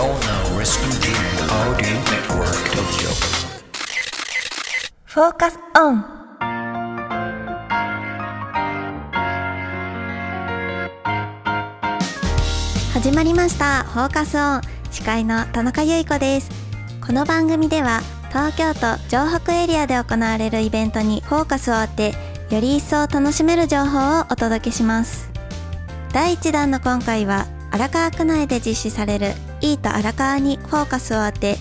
フォーカスオン始まりました。フォーカスオン司会の田中由衣子です。この番組では東京都城北エリアで行われるイベントにフォーカスを当てより一層楽しめる情報をお届けします。第1弾の今回は荒川区内で実施されるイート荒川にフォーカスを当て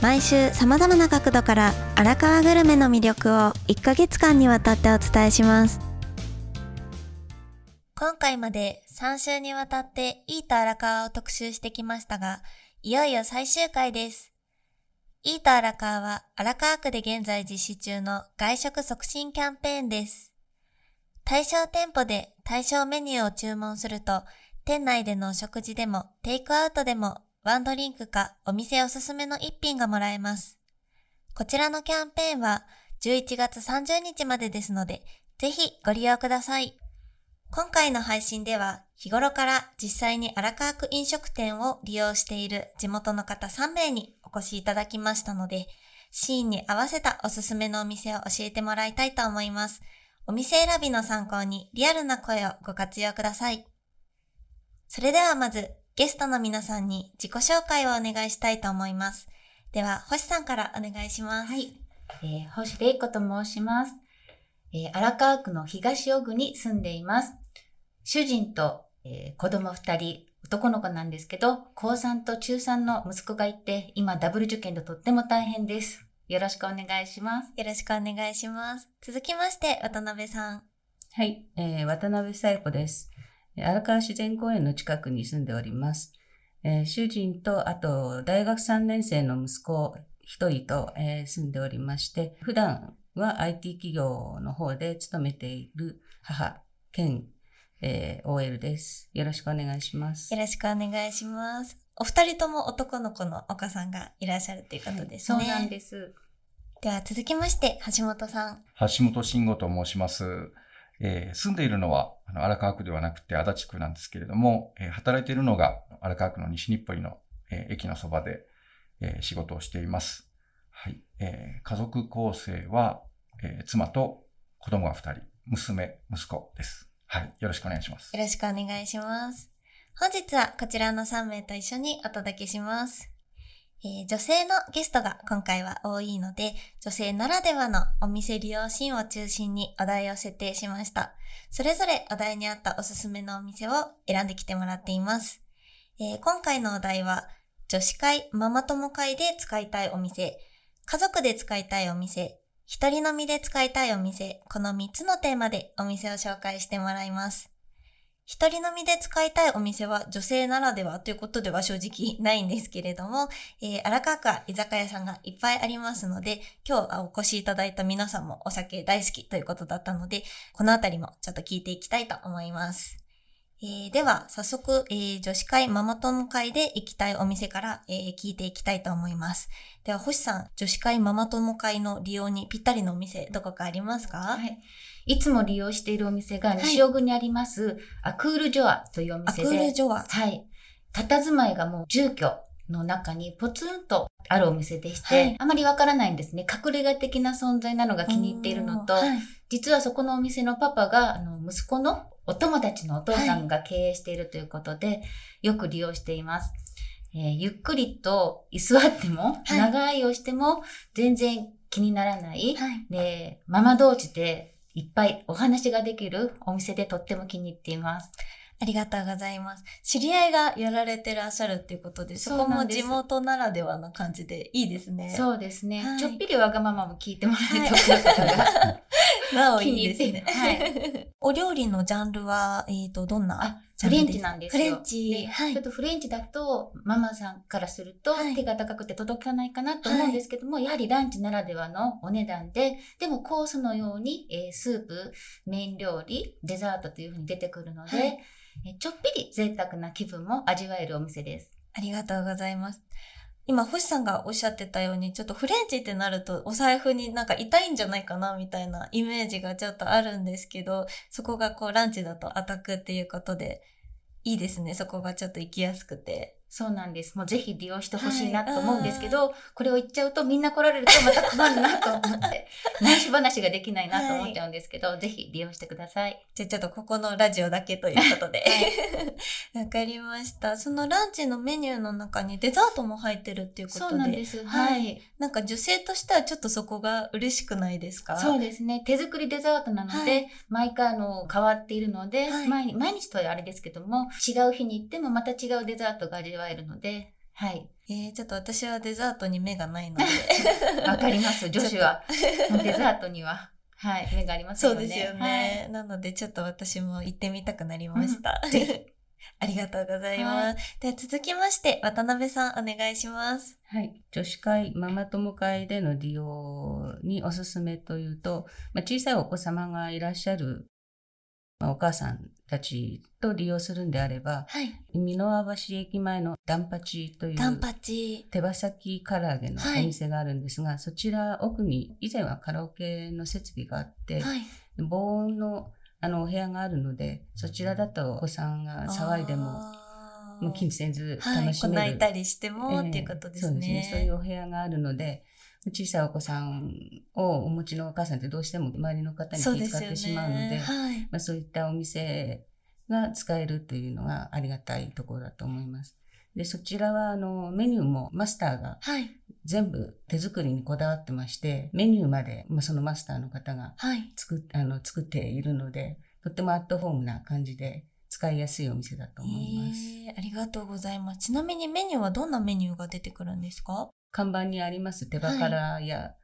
毎週様々な角度から荒川グルメの魅力を1ヶ月間にわたってお伝えします。今回まで3週にわたってイート荒川を特集してきましたがいよいよ最終回です。イート荒川は荒川区で現在実施中の外食促進キャンペーンです。対象店舗で対象メニューを注文すると店内での食事でもテイクアウトでもワンドリンクかお店おすすめの一品がもらえます。こちらのキャンペーンは11月30日までですので、ぜひご利用ください。今回の配信では日頃から実際に荒川区飲食店を利用している地元の方3名にお越しいただきましたので、シーンに合わせたおすすめのお店を教えてもらいたいと思います。お店選びの参考にリアルな声をご活用ください。それではまずゲストの皆さんに自己紹介をお願いしたいと思います。では、星さんからお願いします。はい。えー星玲子と申します。えー荒川区の東尾久に住んでいます。主人と、えー子供二人、男の子なんですけど、高3と中3の息子がいて、今ダブル受験でとっても大変です。よろしくお願いします。よろしくお願いします。続きまして、渡辺さん。はい、えー渡辺紗友子です。えー荒川自然公園の近くに住んでおります。えー主人と、あと、大学3年生の息子一人と、えー住んでおりまして、普段は IT 企業の方で勤めている母兼、えー OL です。よろしくお願いしますよ。ろしくお願いします。お二人とも男の子のお母さんがいらっしゃるということですね。そうなんです。では続きまして、橋本さん。橋本慎吾と申します。えー住んでいるのはあの荒川区ではなくて足立区なんですけれども、えー働いているのが荒川区の西日暮里の、えー駅のそばで、えー仕事をしています。はい。えー家族構成は、えー妻と子供が2人、娘、息子です。はい。よろしくお願いしますよ。ろしくお願いします。本日はこちらの3名と一緒にお届けします。えー女性のゲストが今回は多いので、女性ならではのお店利用シーンを中心にお題を設定しました。それぞれお題に合ったおすすめのお店を選んできてもらっています。えー今回のお題は、女子会、ママ友会で使いたいお店、家族で使いたいお店、一人飲みで使いたいお店、この3つのテーマでお店を紹介してもらいます。一人飲みで使いたいお店は女性ならではということでは正直ないんですけれども、えー荒川区は居酒屋さんがいっぱいありますので、今日お越しいただいた皆さんもお酒大好きということだったので、このあたりもちょっと聞いていきたいと思います。えーでは、早速、えー女子会ママ友会で行きたいお店から、えー聞いていきたいと思います。では、星さん、女子会ママ友会の利用にぴったりのお店、どこかありますか？はい。いつも利用しているお店が西尾久にあります、アクールジョアというおア店で。クールジョア。はい。佇まいがもう住居の中にポツンとあるお店でして、はいあまりわからないんですね。隠れ家的な存在なのが気に入っているのと、はい実はそこのお店のパパが、あの、息子のお友達のお父さんが経営しているということで、よく利用しています。えーゆっくりと居座っても、はい長いをしても、全然気にならない。はい。で、ママ同士でいっぱいお話ができるお店でとっても気に入っています。ありがとうございます。知り合いがやられてらっしゃるっていうことで、そこも地元ならではな感じでいいですね。そうですね、はいちょっぴりわがままも聞いてもらえるところとかが、なおいいですね。はい。お料理のジャンルは、えっ、と、どんなフレンチなんですよ。フレンチ。ではいちょっ。とフレンチだと、ママさんからするとはい手が高くて届かないかなと思うんですけども、やはりランチならではのお値段で、でもコースのように、えースープ、メイン料理、デザートというふうに出てくるので、はいえーちょっぴり贅沢な気分も味わえるお店です。ありがとうございます。今、星さんがおっしゃってたように、ちょっとフレンチってなると、お財布になんか痛いんじゃないかな、みたいなイメージがちょっとあるんですけど、そこがこう、ランチだとアタックっていうことで、いいですね。そこがちょっと行きやすくて。そうなんです。もうぜひ利用してほしいなと思うんですけど、これを言っちゃうとみんな来られるとまた困るなと思って、内緒話ができないなと思っちゃうんですけど、ぜひ利用してください。じゃあちょっとここのラジオだけということで。わかりました。そのランチのメニューの中にデザートも入ってるっていうことで。そうなんです。ははいい。なんか女性としてはちょっとそこが嬉しくないですか？そうですね。手作りデザートなので、はい毎回あの変わっているので、はい毎日毎日とはあれですけども、違う日に行ってもまた違うデザートが味わえるので、はい。えー、ちょっと私はデザートに目がないので。わかります。女子は。もうデザートには、はい、目がありますよね。そうですよね、なのでちょっと私も行ってみたくなりました。ありがとうございます。では続きまして、渡辺さんお願いします。はい。女子会、ママ友会での利用におすすめというと、まあ、小さいお子様がいらっしゃる、まあ、お母さんたちと利用するんであれば、はい。美濃輪橋駅前のダンパチというタンパチ。手羽先唐揚げのお店があるんですが、そちら奥に以前はカラオケの設備があって、はい。防音のあのお部屋があるので、そちらだとお子さんが騒いでも、もう気にせずはい。楽しめる。こう泣いたりしても、ええっていうことですそうですね。ね。そういうお部屋があるので、小さいお子さんをお持ちのお母さんってどうしても周りの方に気。遣ってしまうので、はい。まあ、そういったお店が使えるというのがありがたいところだと思います。で、そちらはあのメニューもマスターがはい。全部手作りにこだわってまして、メニューまで、まあ、そのマスターの方がはい。作っあの作っているので、とってもアットホームな感じで使いやすいお店だと思います。えーありがとうございます。ちなみにメニューはどんなメニューが出てくるんですか？看板にあります手羽辛屋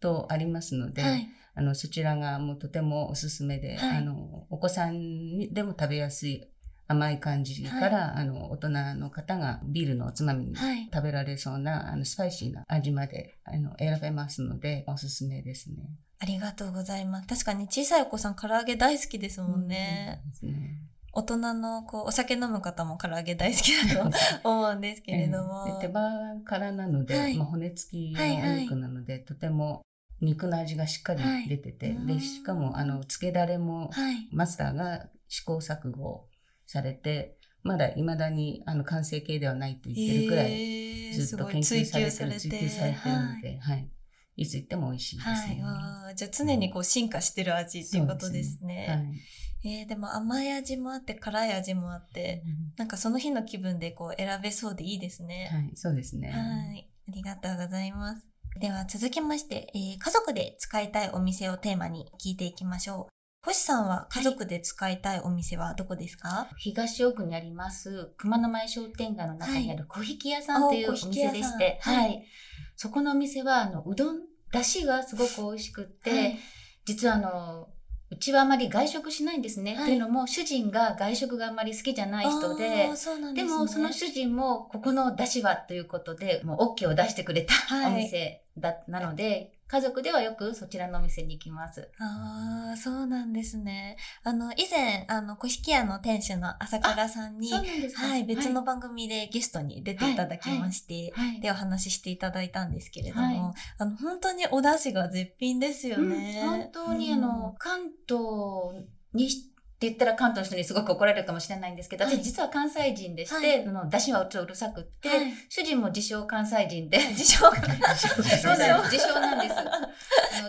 とありますので、はい。あのそちらがもうとてもおすすめで、はいあのお子さんにでも食べやすい甘い感じから、あの大人の方がビールのおつまみにはい。食べられそうなあのスパイシーな味まであの選べますのでおすすめですね。ありがとうございます。確かに小さいお子さん唐揚げ大好きですもんね。うんですね大人のこうお酒飲む方も唐揚げ大好きだと 思うんですけれども。ええで手羽辛なので、はいまあ、骨付きのはいはいお肉なので、とても肉の味がしっかり出てて、はいでしかもあのつけだれもはい。マスターが試行錯誤されて、まだ未だにあの完成形ではないと言ってるくらい、えーずっと研究されてる、追求されてるので、はい。いつ行っても美味しいですはい。ね。はい、じゃあ常にこう進化してる味っていうことですね。はいえーでも甘い味もあって辛い味もあって、なんかその日の気分でこう選べそうでいいですね。はい、そうですね。はい。ありがとうございます。では続きまして、えー家族で使いたいお店をテーマに聞いていきましょう。星さんは家族で使いたいお店はどこですか、東奥にあります熊野前商店街の中にある小引き屋さんというお店でして、はいはい。そこのお店は、あの、うどん、だしがすごく美味しくって、はい実はあの、うちはあまり外食しないんですね。はい。というのも、主人が外食があんまり好きじゃない人ででね、ですも、その主人も、ここの出汁はということで、もう OK を出してくれたはい。お店だ、なので、家族ではよくそちらのお店に行きます。ああ、そうなんですね。あの、以前、あの、小引屋の店主の朝倉さんに、はい、別の番組でゲストに出ていただきまして、はい。で、お話ししていただいたんですけれども、はいあの、本当にお出汁が絶品ですよね。うん本当にうんあの、関東にしって言ったら関東の人にすごく怒られるかもしれないんですけど、はい。私実は関西人でして、はい。出汁はうちうるさくって、はい。主人も自称関西人で、自称がそうなんです自称なんです。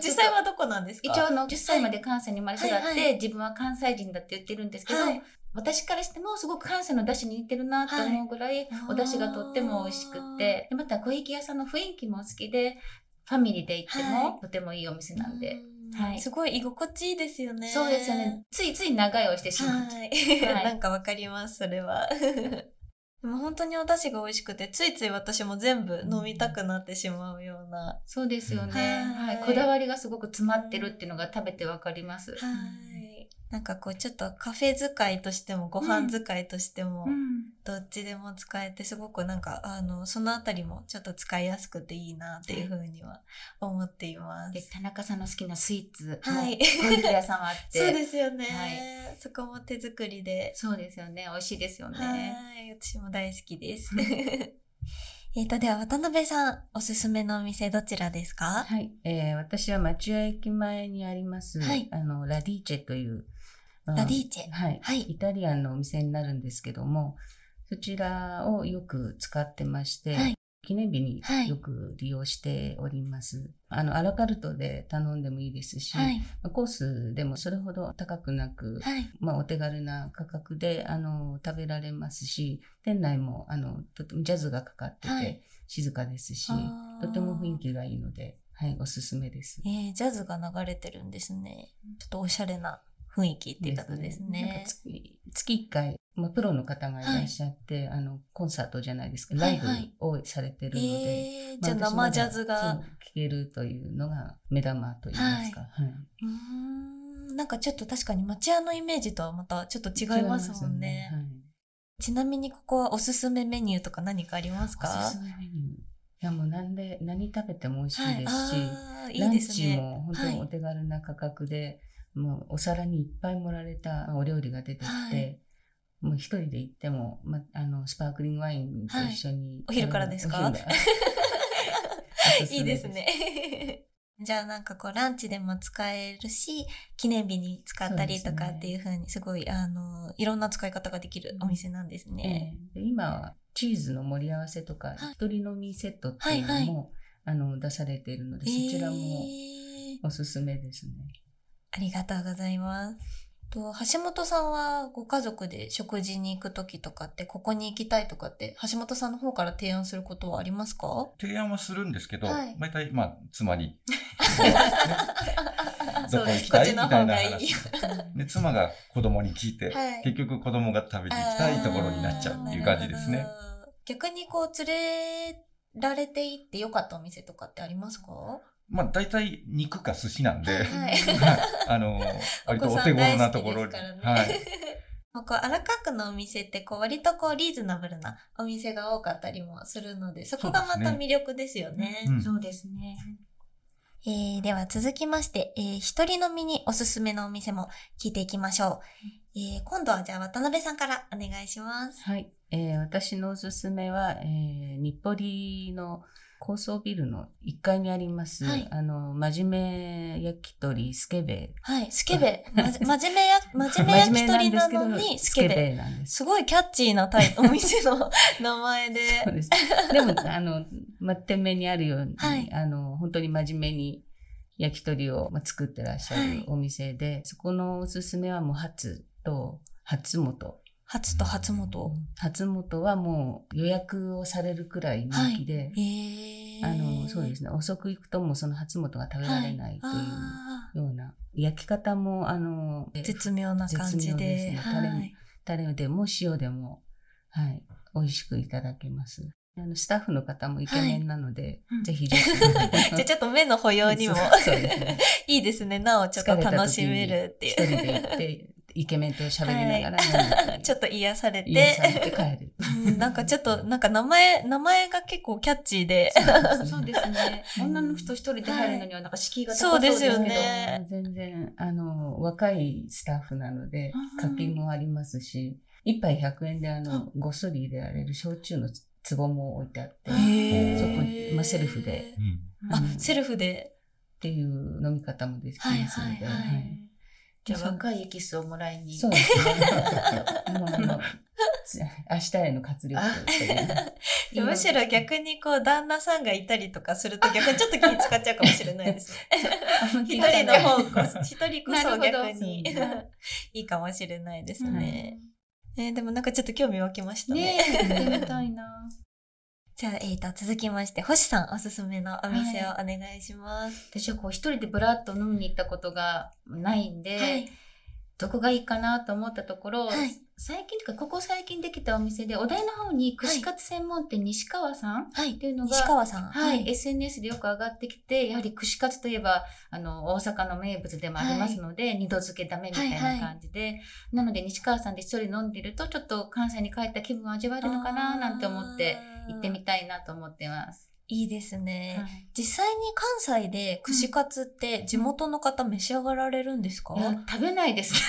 実際はどこなんですか？一応あの10歳まで関西に生まれ育って、はいはい。自分は関西人だって言ってるんですけど、はい。私からしてもすごく関西の出汁に似てるなって思うぐらい、お出汁がとっても美味しくって、でまた小池屋さんの雰囲気も好きで、ファミリーで行っても、はい。とてもいいお店なんで。うんはいすごい居心地いいですよね。そうですよね。ついつい長いをしてしまう。はい。はいなんかわかります、それは。でも本当にお出汁が美味しくて、ついつい私も全部飲みたくなってしまうような。そうですよね、ははいい。こだわりがすごく詰まってるっていうのが食べてわかります。はい。なんかこうちょっとカフェ使いとしてもご飯使いとしてもうんどっちでも使えてすごくなんかあのそのあたりもちょっと使いやすくていいなっていうふうには思っていま。です田中さんの好きなスイーツはいも小池屋さんはあって、そうですよね、はそこも手作りで。そうですよね。美味しいですよね。はい。私も大好きです。えっと、では渡辺さん、おすすめのお店どちらですか？はい、えー私は町屋駅前にあります、はいあのラディーチェという、ラディーチェ。はい、はいイタリアンのお店になるんですけども、そちらをよく使ってまして、はい記念日にはいよく利用しております。あの、アラカルトで頼んでもいいですし、はい。まあコースでもそれほど高くなく、はい。まあ、お手軽な価格で、あの、食べられますし、店内も、あの、とてもジャズがかかってて、はい静かですし、とても雰囲気がいいので、はい、おすすめです。えー、ジャズが流れてるんですね。ちょっとおしゃれな雰囲気っていうことですなんねか。月月1回、まあ、プロの方がいらっしゃって、あの、コンサートじゃないですけど、ライはいはいブをされてるので、えー、じゃあま生ジャズが。聴けるというのが目玉といいますか。はいうーん。なんかちょっと確かに町屋のイメージとはまたちょっと違いますもんね。はいちなみにここはおすすめメニューとか何かありますか？おすすめメニュー。いや、もうなんで、何食べても美味しいですし、あーいランいですね。チも本当にお手軽な価格で、もうお皿にいっぱい盛られたお料理が出てきて、はい。もう一人で行っても、ま、あの、スパークリングワインと一緒に、お昼からですか？お昼から おすすめいいですね。じゃあなんかこうランチでも使えるし、記念日に使ったりとかっていう風にすごい、あの、いろんな使い方ができるお店なんですね。ええ。で今はチーズの盛り合わせとか、はい。一人飲みセットっていうのも、はいあの出されているので、そちらもえーおすすめですね。ありがとうございます。と橋本さんはご家族で食事に行く時とかってここに行きたいとかって橋本さんの方から提案することはありますか？提案はするんですけど、はい。大体、まあ、妻に、どこ行きたい？みたいな話。で、妻が子供に聞いて、はい。結局子供が食べに行きたいところになっちゃうっていう感じですね。逆にこう連れられて行ってよかったお店とかってありますか？まあ、大体肉か寿司なんで、はいあの、割とお手頃なところに。はい。もうこう荒川区のお店ってこう割とこうリーズナブルなお店が多かったりもするのでそこがまた魅力ですよね。うんそうですね。えーでは続きまして、えー一人飲みにおすすめのお店も聞いていきましょう。えー今度はじゃあ渡辺さんからお願いします。はい。えー私のおすすめは、えー日暮里の高層ビルの1階にあります、はいあの、真面目焼き鳥スケベ。はい、スケベ。真面目や、真面目焼き鳥なのにスケベ。なんです。すごいキャッチーなタイお店の 名前で。そうです。でも、あの、ま、店名にあるように、はいあの、本当に真面目に焼き鳥をま作ってらっしゃはいるお店で、そこのおすすめはもう初と初本。初と初元。初本はもう予約をされるくらい人気で、へーあの、そうですね、遅く行くともうその初本が食べられないというあような、焼き方も、あの、ー絶妙な感じで。ですねタレはいタレでも塩でも、はい、美味しくいただけます。あのスタッフの方もイケメンなので、うんぜひ。じゃあちょっと目の保養にもね。いいですね。なおちょっと楽しめるっていう。一人で行って、イケメンと喋りながら飲んで、ちょっと癒されて。癒されて帰る。うんなんかちょっと、なんか名前、名前が結構キャッチーで。そうですね。女の人一人で入るのにはなんか敷居が高そうですよけど。ね。全然、あの、若いスタッフなのでうん、課金もありますし、一杯100円で、あの、ごっそり入れられる焼酎の壺も置いてあって、そこーまあセルフで。うん。あう、ん。セルフで。ていう飲み方もできはいますので、はいはい。はいじゃあ若いエキスをもらいに。そうですね。明日への活力。むしろ逆にこう、旦那さんがいたりとかすると逆にちょっと気使っちゃうかもしれないですね。一人の方こそ、一人こそ逆にいいかもしれないですね。えーでもなんかちょっと興味湧きましたね。ねえ、行ってみたいな。じゃあ、えーと、続きまして、星さんおすすめのお店をお願いします。私はこう一人でブラッと飲みに行ったことがないんで、はい。どこがいいかなと思ったところ、はい最近というか、ここ最近できたお店で、お台の方に串カツ専門店西川さんはい。っていうのが、西川さん。はい、SNS でよく上がってきて、やはり串カツといえば、あの、大阪の名物でもありますので、二度漬けダメみたいな感じで、なので西川さんで一人飲んでると、ちょっと関西に帰った気分を味わえるのかななんて思って、行ってみたいなと思ってます。いいですね。はい実際に関西で串カツって地元の方召し上がられるんですか、いや、食べないです。そ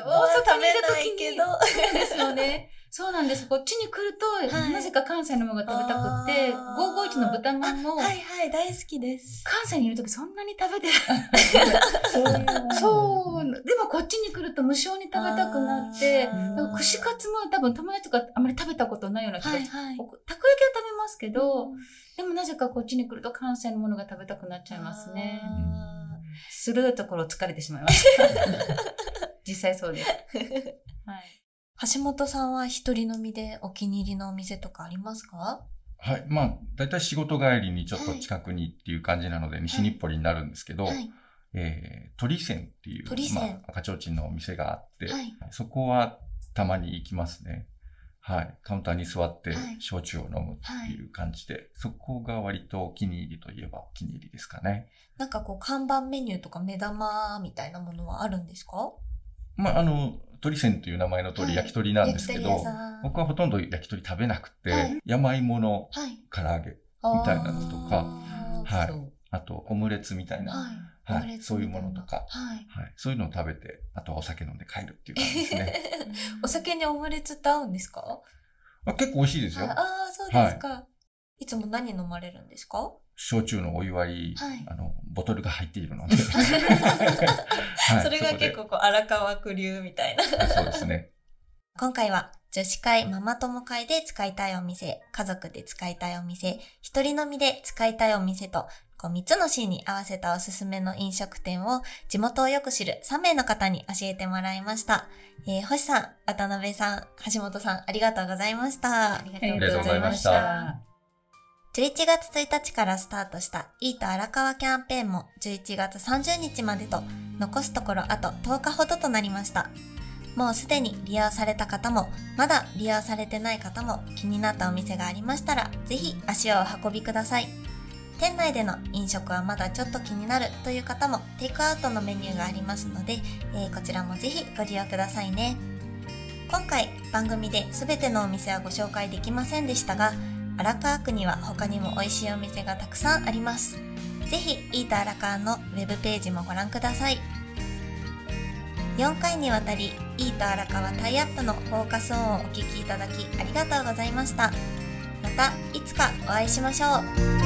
う大阪にいた時に食べないけど。そうですよね。そうなんです。こっちに来ると、はいなぜか関西のものが食べたくって、あー551の豚まんも、はいはい、大好きです。関西にいるときそんなに食べてない。そう。でもこっちに来ると無性に食べたくなって、串カツも多分友達とかあんまり食べたことないような気がはいはい。おたこ焼きは食べますけど、でもなぜかこっちに来ると関西のものが食べたくなっちゃいますね。あ鋭いところ疲れてしまいました。実際そうです。はい。ー橋本さんは一人飲みでお気に入りのお店とかありますか？はい。まあ、だいたい仕事帰りにちょっと近くにっていう感じなので、西日暮里になるんですけど、はい。えー、鳥泉っていう、まあ、赤ちょうちんのお店があって、はいそこはたまに行きますね。はい。カウンターに座ってはい焼酎を飲むっていう感じで、そこが割とお気に入りといえばお気に入りですかね。なんかこう、看板メニューとか目玉みたいなものはあるんですか？まあ、あの、鳥泉という名前の鳥、はい焼き鳥なんですけど焼き鳥屋さん、僕はほとんど焼き鳥食べなくて、はい山芋のはい。唐揚げ、みたいなのとかはいあとオムレツみたいな、はい。はいそういうものとかはい。はい、そういうのを食べて、あとはお酒飲んで帰るっていう感じですね。お酒にオムレツって合うんですか？あ結構美味しいですよ。ああー、そうですか。いつも何飲まれるんですか？焼酎のお湯割り、はいあの、ボトルが入っているので。はいそれが結構こう荒川区流みたいな。そうですね。今回は女子会ママ友会で使いたいお店、家族で使いたいお店、一人飲みで使いたいお店と、こう3つの C に合わせたおすすめの飲食店を地元をよく知る3名の方に教えてもらいました。えー、星さん、渡辺さん、橋本さん、ありがとうございました。ありがとうございました。11月1日からスタートしたイート荒川キャンペーンも11月30日までと残すところあと10日ほどとなりました。もうすでに利用された方もまだ利用されてない方も気になったお店がありましたらぜひ足をお運びください。店内での飲食はまだちょっと気になるという方もテイクアウトのメニューがありますので、えーこちらもぜひご利用くださいね。今回番組で全てのお店はご紹介できませんでしたが荒川区には他にも美味しいお店がたくさんあります。ぜひ、イータ荒川のウェブページもご覧ください。4回にわたり、イート荒川タイアップのフォーカスオンをお聞きいただきありがとうございました。また、いつかお会いしましょう。